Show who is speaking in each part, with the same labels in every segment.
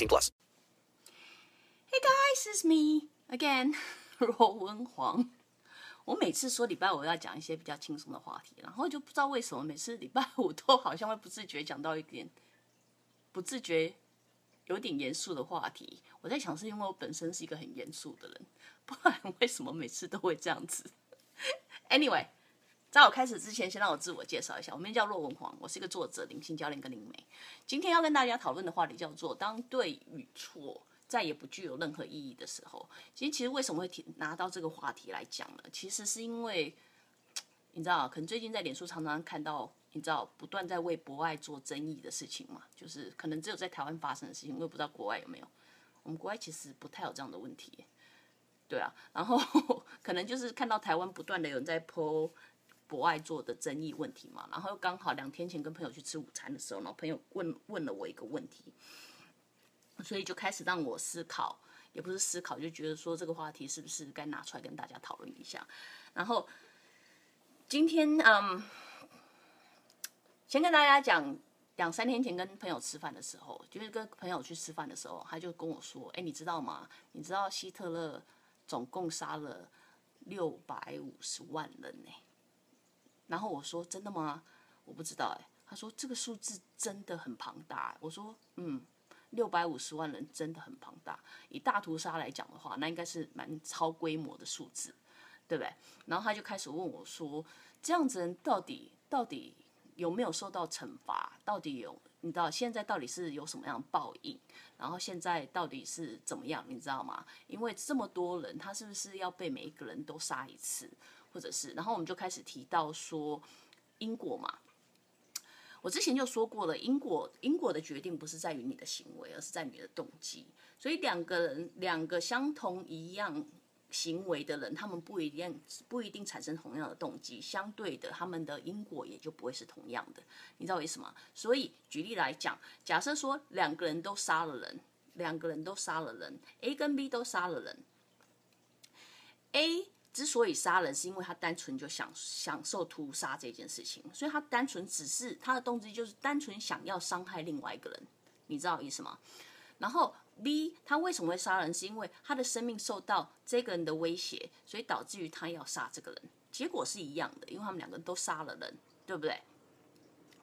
Speaker 1: Hey guys, it's me again，罗文煌。我每次说礼拜五要讲一些比较轻松的话题，然后就不知道为什么每次礼拜五都好像会不自觉讲到一点不自觉有点严肃的话题。我在想是因为我本身是一个很严肃的人，不然为什么每次都会这样子？Anyway，在我开始之前，先让我自我介绍一下，我名叫骆文煌，我是一个作者、灵性教练跟灵媒。今天要跟大家讨论的话题叫做“当对与错再也不具有任何意义的时候”。其实，其实为什么会提拿到这个话题来讲呢？其实是因为你知道，可能最近在脸书常常看到，你知道不断在为博爱做争议的事情嘛，就是可能只有在台湾发生的事情，我也不知道国外有没有。我们国外其实不太有这样的问题，对啊。然后 可能就是看到台湾不断的有人在剖博爱做的争议问题嘛，然后又刚好两天前跟朋友去吃午餐的时候，然后朋友问问了我一个问题，所以就开始让我思考，也不是思考，就觉得说这个话题是不是该拿出来跟大家讨论一下。然后今天嗯，先跟大家讲。两三天前跟朋友吃饭的时候，就是跟朋友去吃饭的时候，他就跟我说：“哎，你知道吗？你知道希特勒总共杀了六百五十万人呢？”然后我说：“真的吗？我不知道。”哎，他说：“这个数字真的很庞大。”我说：“嗯，六百五十万人真的很庞大。以大屠杀来讲的话，那应该是蛮超规模的数字，对不对？”然后他就开始问我说：“这样子人到底到底？”有没有受到惩罚？到底有？你知道现在到底是有什么样报应？然后现在到底是怎么样？你知道吗？因为这么多人，他是不是要被每一个人都杀一次？或者是？然后我们就开始提到说因果嘛。我之前就说过了，因果因果的决定不是在于你的行为，而是在你的动机。所以两个人两个相同一样。行为的人，他们不一定不一定产生同样的动机，相对的，他们的因果也就不会是同样的。你知道为什么？所以举例来讲，假设说两个人都杀了人，两个人都杀了人，A 跟 B 都杀了人，A 之所以杀人，是因为他单纯就想享受屠杀这件事情，所以他单纯只是他的动机就是单纯想要伤害另外一个人，你知道意思吗？然后。B 他为什么会杀人？是因为他的生命受到这个人的威胁，所以导致于他要杀这个人。结果是一样的，因为他们两个人都杀了人，对不对？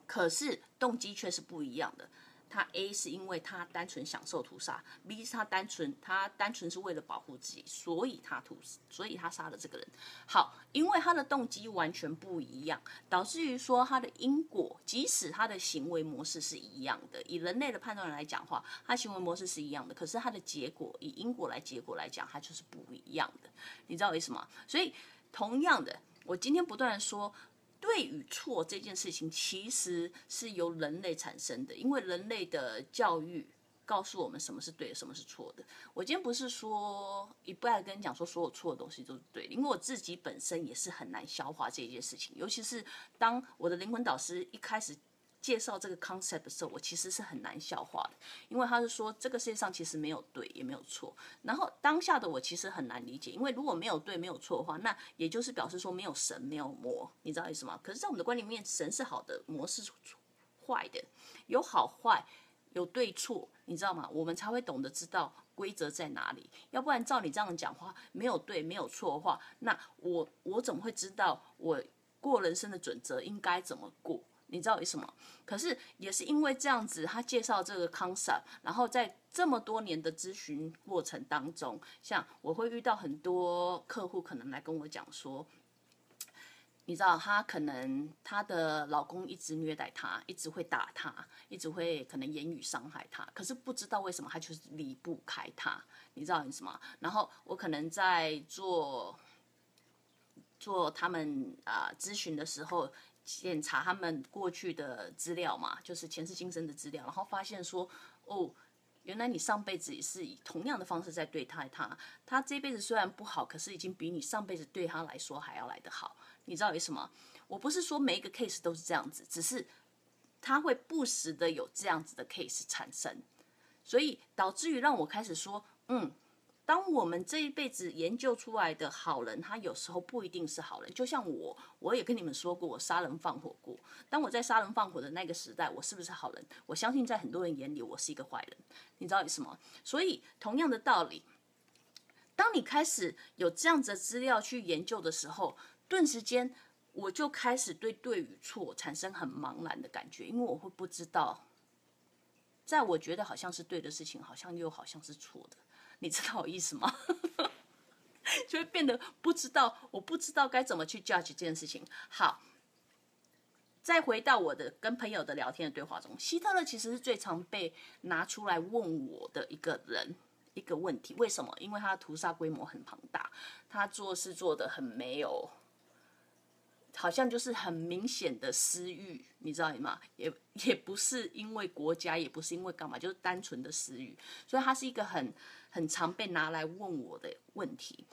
Speaker 1: 可是动机却是不一样的。他 A 是因为他单纯享受屠杀，B 是他单纯他单纯是为了保护自己，所以他屠，所以他杀了这个人。好，因为他的动机完全不一样，导致于说他的因果，即使他的行为模式是一样的，以人类的判断来讲话，他行为模式是一样的，可是他的结果以因果来结果来讲，它就是不一样的。你知道为什么？所以同样的，我今天不断说。对与错这件事情，其实是由人类产生的，因为人类的教育告诉我们什么是对的，什么是错的。我今天不是说一不爱跟你讲说所有错的东西都是对的，因为我自己本身也是很难消化这件事情，尤其是当我的灵魂导师一开始。介绍这个 concept 的时候，我其实是很难消化的，因为他是说这个世界上其实没有对也没有错。然后当下的我其实很难理解，因为如果没有对没有错的话，那也就是表示说没有神没有魔，你知道意思吗？可是，在我们的观念里面，神是好的，魔是坏的，有好坏，有对错，你知道吗？我们才会懂得知道规则在哪里。要不然照你这样讲话，没有对没有错的话，那我我怎么会知道我过人生的准则应该怎么过？你知道为什么？可是也是因为这样子，他介绍这个 concept，然后在这么多年的咨询过程当中，像我会遇到很多客户，可能来跟我讲说，你知道，她可能她的老公一直虐待她，一直会打她，一直会可能言语伤害她，可是不知道为什么她就是离不开他，你知道为什么？然后我可能在做做他们啊咨询的时候。检查他们过去的资料嘛，就是前世今生的资料，然后发现说，哦，原来你上辈子也是以同样的方式在对待他，他这辈子虽然不好，可是已经比你上辈子对他来说还要来得好。你知道为什么？我不是说每一个 case 都是这样子，只是他会不时的有这样子的 case 产生，所以导致于让我开始说，嗯。当我们这一辈子研究出来的好人，他有时候不一定是好人。就像我，我也跟你们说过，我杀人放火过。当我在杀人放火的那个时代，我是不是好人？我相信在很多人眼里，我是一个坏人。你知道为什么？所以同样的道理，当你开始有这样子的资料去研究的时候，顿时间我就开始对对与错产生很茫然的感觉，因为我会不知道，在我觉得好像是对的事情，好像又好像是错的。你知道我意思吗？就会变得不知道，我不知道该怎么去 judge 这件事情。好，再回到我的跟朋友的聊天的对话中，希特勒其实是最常被拿出来问我的一个人，一个问题。为什么？因为他的屠杀规模很庞大，他做事做的很没有。好像就是很明显的私欲，你知道吗？也也不是因为国家，也不是因为干嘛，就是单纯的私欲。所以他是一个很很常被拿来问我的问题。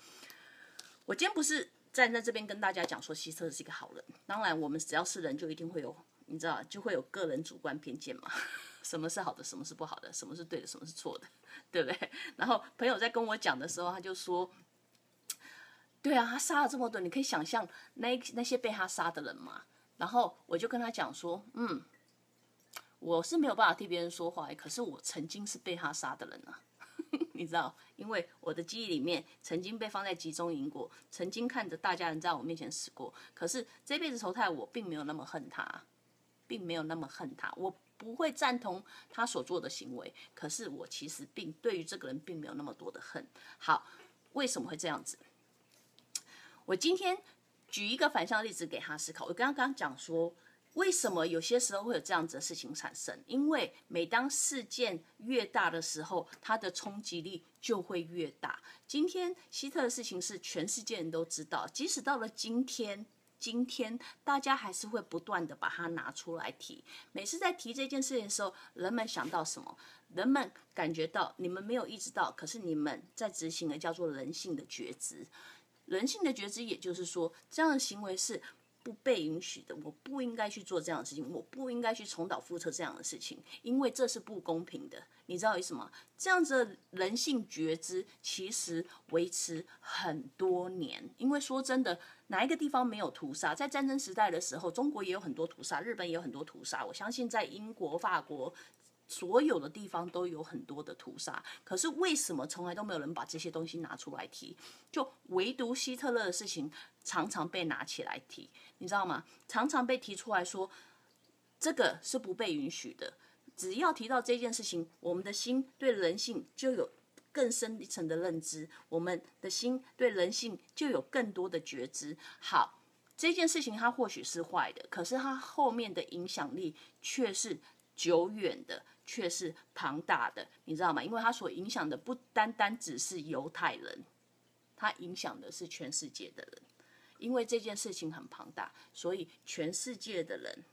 Speaker 1: 我今天不是站在这边跟大家讲说希特是一个好人。当然，我们只要是人，就一定会有，你知道，就会有个人主观偏见嘛。什么是好的，什么是不好的，什么是对的，什么是错的，对不对？然后朋友在跟我讲的时候，他就说。对啊，他杀了这么多，你可以想象那那些被他杀的人嘛。然后我就跟他讲说，嗯，我是没有办法替别人说话，可是我曾经是被他杀的人啊，你知道，因为我的记忆里面曾经被放在集中营过，曾经看着大家人在我面前死过。可是这辈子投胎，我并没有那么恨他，并没有那么恨他，我不会赞同他所做的行为。可是我其实并对于这个人并没有那么多的恨。好，为什么会这样子？我今天举一个反向例子给他思考。我刚刚讲说，为什么有些时候会有这样子的事情产生？因为每当事件越大的时候，它的冲击力就会越大。今天希特的事情是全世界人都知道，即使到了今天，今天大家还是会不断的把它拿出来提。每次在提这件事情的时候，人们想到什么？人们感觉到你们没有意识到，可是你们在执行的叫做人性的觉知。人性的觉知，也就是说，这样的行为是不被允许的。我不应该去做这样的事情，我不应该去重蹈覆辙这样的事情，因为这是不公平的。你知道为什么？这样子的人性觉知其实维持很多年。因为说真的，哪一个地方没有屠杀？在战争时代的时候，中国也有很多屠杀，日本也有很多屠杀。我相信在英国、法国。所有的地方都有很多的屠杀，可是为什么从来都没有人把这些东西拿出来提？就唯独希特勒的事情常常被拿起来提，你知道吗？常常被提出来说，这个是不被允许的。只要提到这件事情，我们的心对人性就有更深一层的认知，我们的心对人性就有更多的觉知。好，这件事情它或许是坏的，可是它后面的影响力却是久远的。却是庞大的，你知道吗？因为它所影响的不单单只是犹太人，它影响的是全世界的人。因为这件事情很庞大，所以全世界的人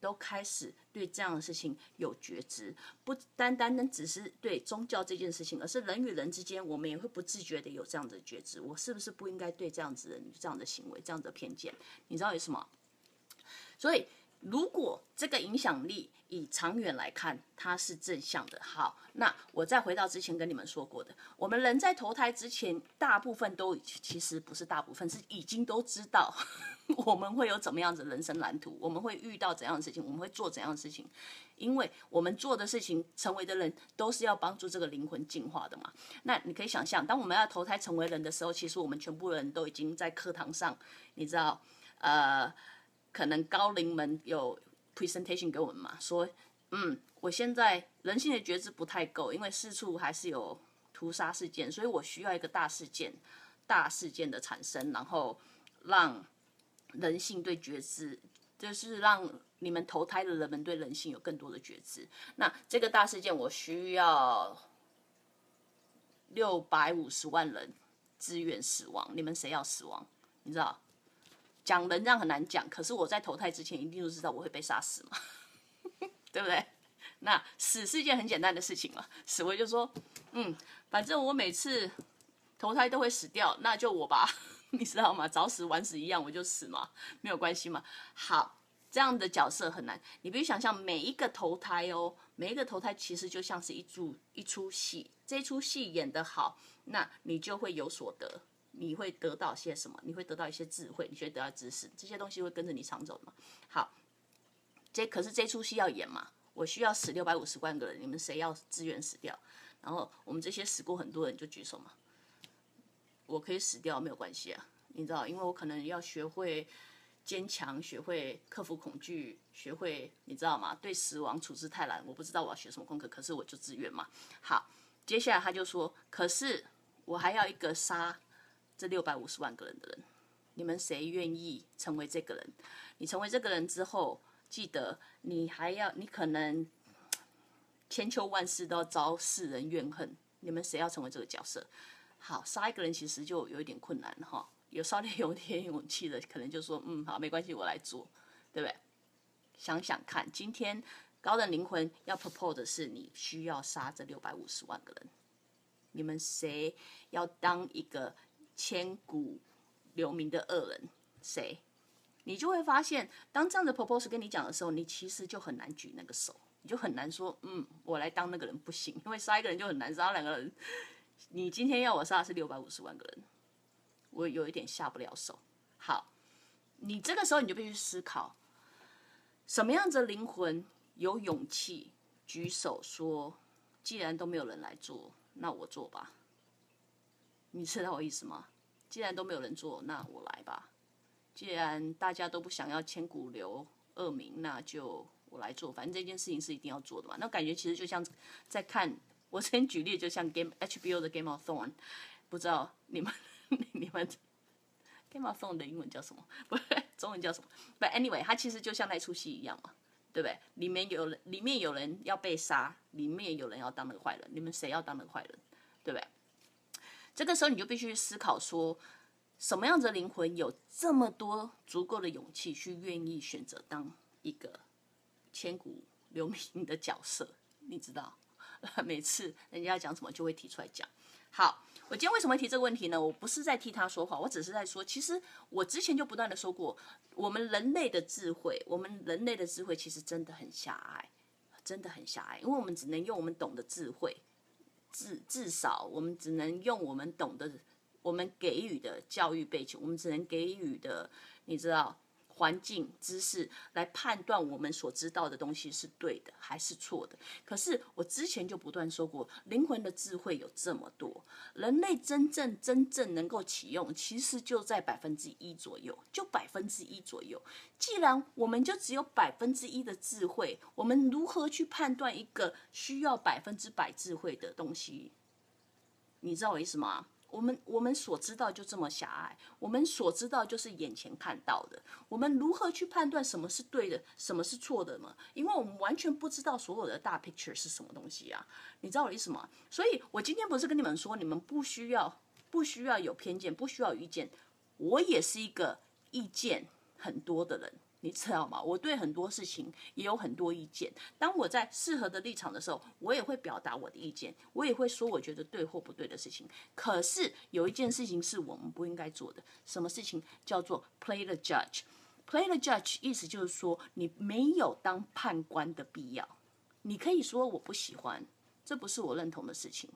Speaker 1: 都开始对这样的事情有觉知，不单单呢只是对宗教这件事情，而是人与人之间，我们也会不自觉的有这样的觉知。我是不是不应该对这样子人这样的行为、这样的偏见？你知道为什么？所以。如果这个影响力以长远来看，它是正向的。好，那我再回到之前跟你们说过的，我们人在投胎之前，大部分都其实不是大部分，是已经都知道 我们会有怎么样子人生蓝图，我们会遇到怎样的事情，我们会做怎样的事情，因为我们做的事情，成为的人都是要帮助这个灵魂进化的嘛。那你可以想象，当我们要投胎成为人的时候，其实我们全部人都已经在课堂上，你知道，呃。可能高龄们有 presentation 给我们嘛？说，嗯，我现在人性的觉知不太够，因为四处还是有屠杀事件，所以我需要一个大事件、大事件的产生，然后让人性对觉知，就是让你们投胎的人们对人性有更多的觉知。那这个大事件，我需要六百五十万人自愿死亡，你们谁要死亡？你知道？讲人这样很难讲，可是我在投胎之前一定都知道我会被杀死嘛，对不对？那死是一件很简单的事情嘛，死我就说，嗯，反正我每次投胎都会死掉，那就我吧，你知道吗？早死晚死一样，我就死嘛，没有关系嘛。好，这样的角色很难，你必须想象每一个投胎哦，每一个投胎其实就像是一出一出戏，这出戏演得好，那你就会有所得。你会得到些什么？你会得到一些智慧，你会得到知识，这些东西会跟着你常走嘛？好，这可是这出戏要演嘛？我需要死六百五十万个人，你们谁要自愿死掉？然后我们这些死过很多人就举手嘛。我可以死掉没有关系啊，你知道，因为我可能要学会坚强，学会克服恐惧，学会你知道吗？对死亡处之泰然。我不知道我要学什么功课，可是我就自愿嘛。好，接下来他就说，可是我还要一个杀。这六百五十万个人的人，你们谁愿意成为这个人？你成为这个人之后，记得你还要，你可能千秋万世都要遭世人怨恨。你们谁要成为这个角色？好，杀一个人其实就有一点困难哈。有稍微 有点勇气的，可能就说，嗯，好，没关系，我来做，对不对？想想看，今天高等灵魂要 propose 的是，你需要杀这六百五十万个人，你们谁要当一个？千古留名的恶人谁？你就会发现，当这样的 proposal 跟你讲的时候，你其实就很难举那个手，你就很难说，嗯，我来当那个人不行，因为杀一个人就很难杀两个人。你今天要我杀的是六百五十万个人，我有一点下不了手。好，你这个时候你就必须思考，什么样子的灵魂有勇气举手说，既然都没有人来做，那我做吧。你知道我意思吗？既然都没有人做，那我来吧。既然大家都不想要千古留恶名，那就我来做。反正这件事情是一定要做的嘛。那感觉其实就像在看，我先举例，就像 Game HBO 的 Game of t h r o n e 不知道你们 你们 Game of t h r o n e 的英文叫什么？不是，中文叫什么？But anyway，它其实就像那出戏一样嘛，对不对？里面有人，里面有人要被杀，里面有人要当那个坏人。你们谁要当那个坏人？对不对？这个时候你就必须思考说，什么样子的灵魂有这么多足够的勇气去愿意选择当一个千古留名的角色？你知道，每次人家讲什么就会提出来讲。好，我今天为什么会提这个问题呢？我不是在替他说话，我只是在说，其实我之前就不断的说过，我们人类的智慧，我们人类的智慧其实真的很狭隘，真的很狭隘，因为我们只能用我们懂的智慧。至少，我们只能用我们懂得、我们给予的教育背景，我们只能给予的，你知道。环境知识来判断我们所知道的东西是对的还是错的。可是我之前就不断说过，灵魂的智慧有这么多，人类真正真正能够启用，其实就在百分之一左右，就百分之一左右。既然我们就只有百分之一的智慧，我们如何去判断一个需要百分之百智慧的东西？你知道我意思吗？我们我们所知道就这么狭隘，我们所知道就是眼前看到的。我们如何去判断什么是对的，什么是错的呢？因为我们完全不知道所有的大 picture 是什么东西啊！你知道我意思吗？所以我今天不是跟你们说，你们不需要不需要有偏见，不需要有意见。我也是一个意见很多的人。你知道吗？我对很多事情也有很多意见。当我在适合的立场的时候，我也会表达我的意见，我也会说我觉得对或不对的事情。可是有一件事情是我们不应该做的，什么事情叫做 play the judge？play the judge 意思就是说你没有当判官的必要。你可以说我不喜欢，这不是我认同的事情。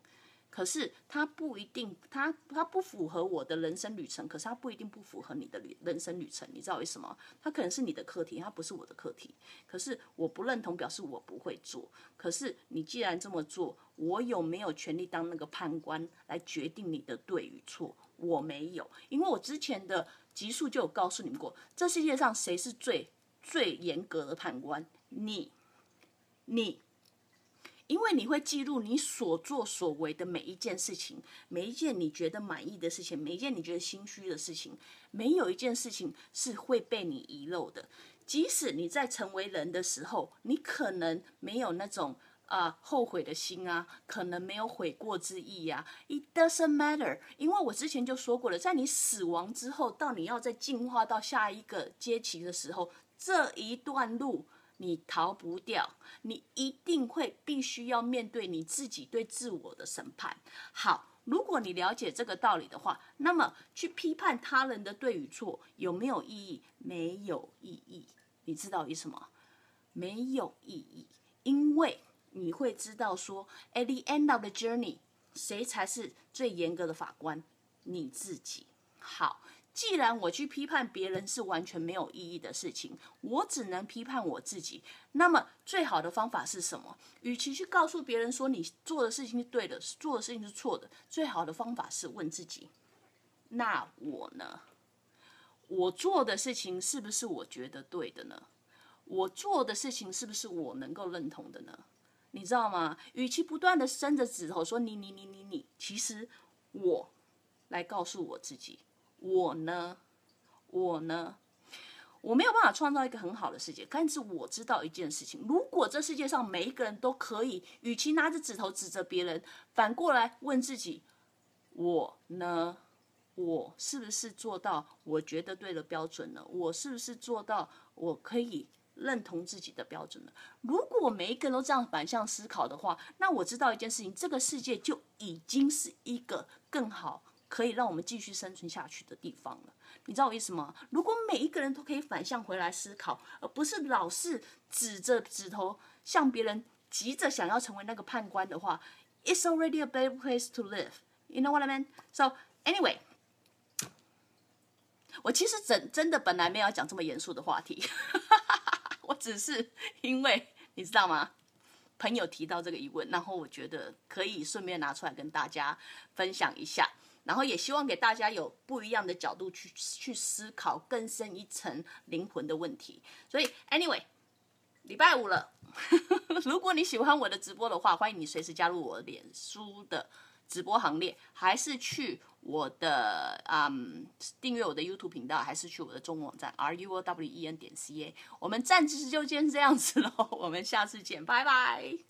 Speaker 1: 可是它不一定，它它不符合我的人生旅程。可是它不一定不符合你的旅人生旅程，你知道为什么？它可能是你的课题，它不是我的课题。可是我不认同，表示我不会做。可是你既然这么做，我有没有权利当那个判官来决定你的对与错？我没有，因为我之前的集数就有告诉你们过，这世界上谁是最最严格的判官？你，你。因为你会记录你所作所为的每一件事情，每一件你觉得满意的事情，每一件你觉得心虚的事情，没有一件事情是会被你遗漏的。即使你在成为人的时候，你可能没有那种啊后悔的心啊，可能没有悔过之意呀。It doesn't matter，因为我之前就说过了，在你死亡之后，到你要再进化到下一个阶级的时候，这一段路你逃不掉，你一定会必须要面对你自己对自我的审判。好，如果你了解这个道理的话，那么去批判他人的对与错有没有意义？没有意义。你知道意思吗？没有意义，因为你会知道说，at the end of the journey，谁才是最严格的法官？你自己。好。既然我去批判别人是完全没有意义的事情，我只能批判我自己。那么最好的方法是什么？与其去告诉别人说你做的事情是对的，做的事情是错的，最好的方法是问自己：那我呢？我做的事情是不是我觉得对的呢？我做的事情是不是我能够认同的呢？你知道吗？与其不断的伸着指头说你你你你你，其实我来告诉我自己。我呢，我呢，我没有办法创造一个很好的世界。但是我知道一件事情：如果这世界上每一个人都可以，与其拿着指头指着别人，反过来问自己，我呢，我是不是做到我觉得对的标准呢？我是不是做到我可以认同自己的标准呢？如果每一个人都这样反向思考的话，那我知道一件事情：这个世界就已经是一个更好。可以让我们继续生存下去的地方了，你知道我意思吗？如果每一个人都可以反向回来思考，而不是老是指着指头向别人急着想要成为那个判官的话，It's already a better place to live. You know what I mean? So anyway，我其实真真的本来没有讲这么严肃的话题，我只是因为你知道吗？朋友提到这个疑问，然后我觉得可以顺便拿出来跟大家分享一下。然后也希望给大家有不一样的角度去去思考更深一层灵魂的问题。所以，anyway，礼拜五了，如果你喜欢我的直播的话，欢迎你随时加入我脸书的直播行列，还是去我的嗯订阅我的 YouTube 频道，还是去我的中文网站 r u o w e n 点 c a。我们暂时就先这样子喽，我们下次见，拜拜。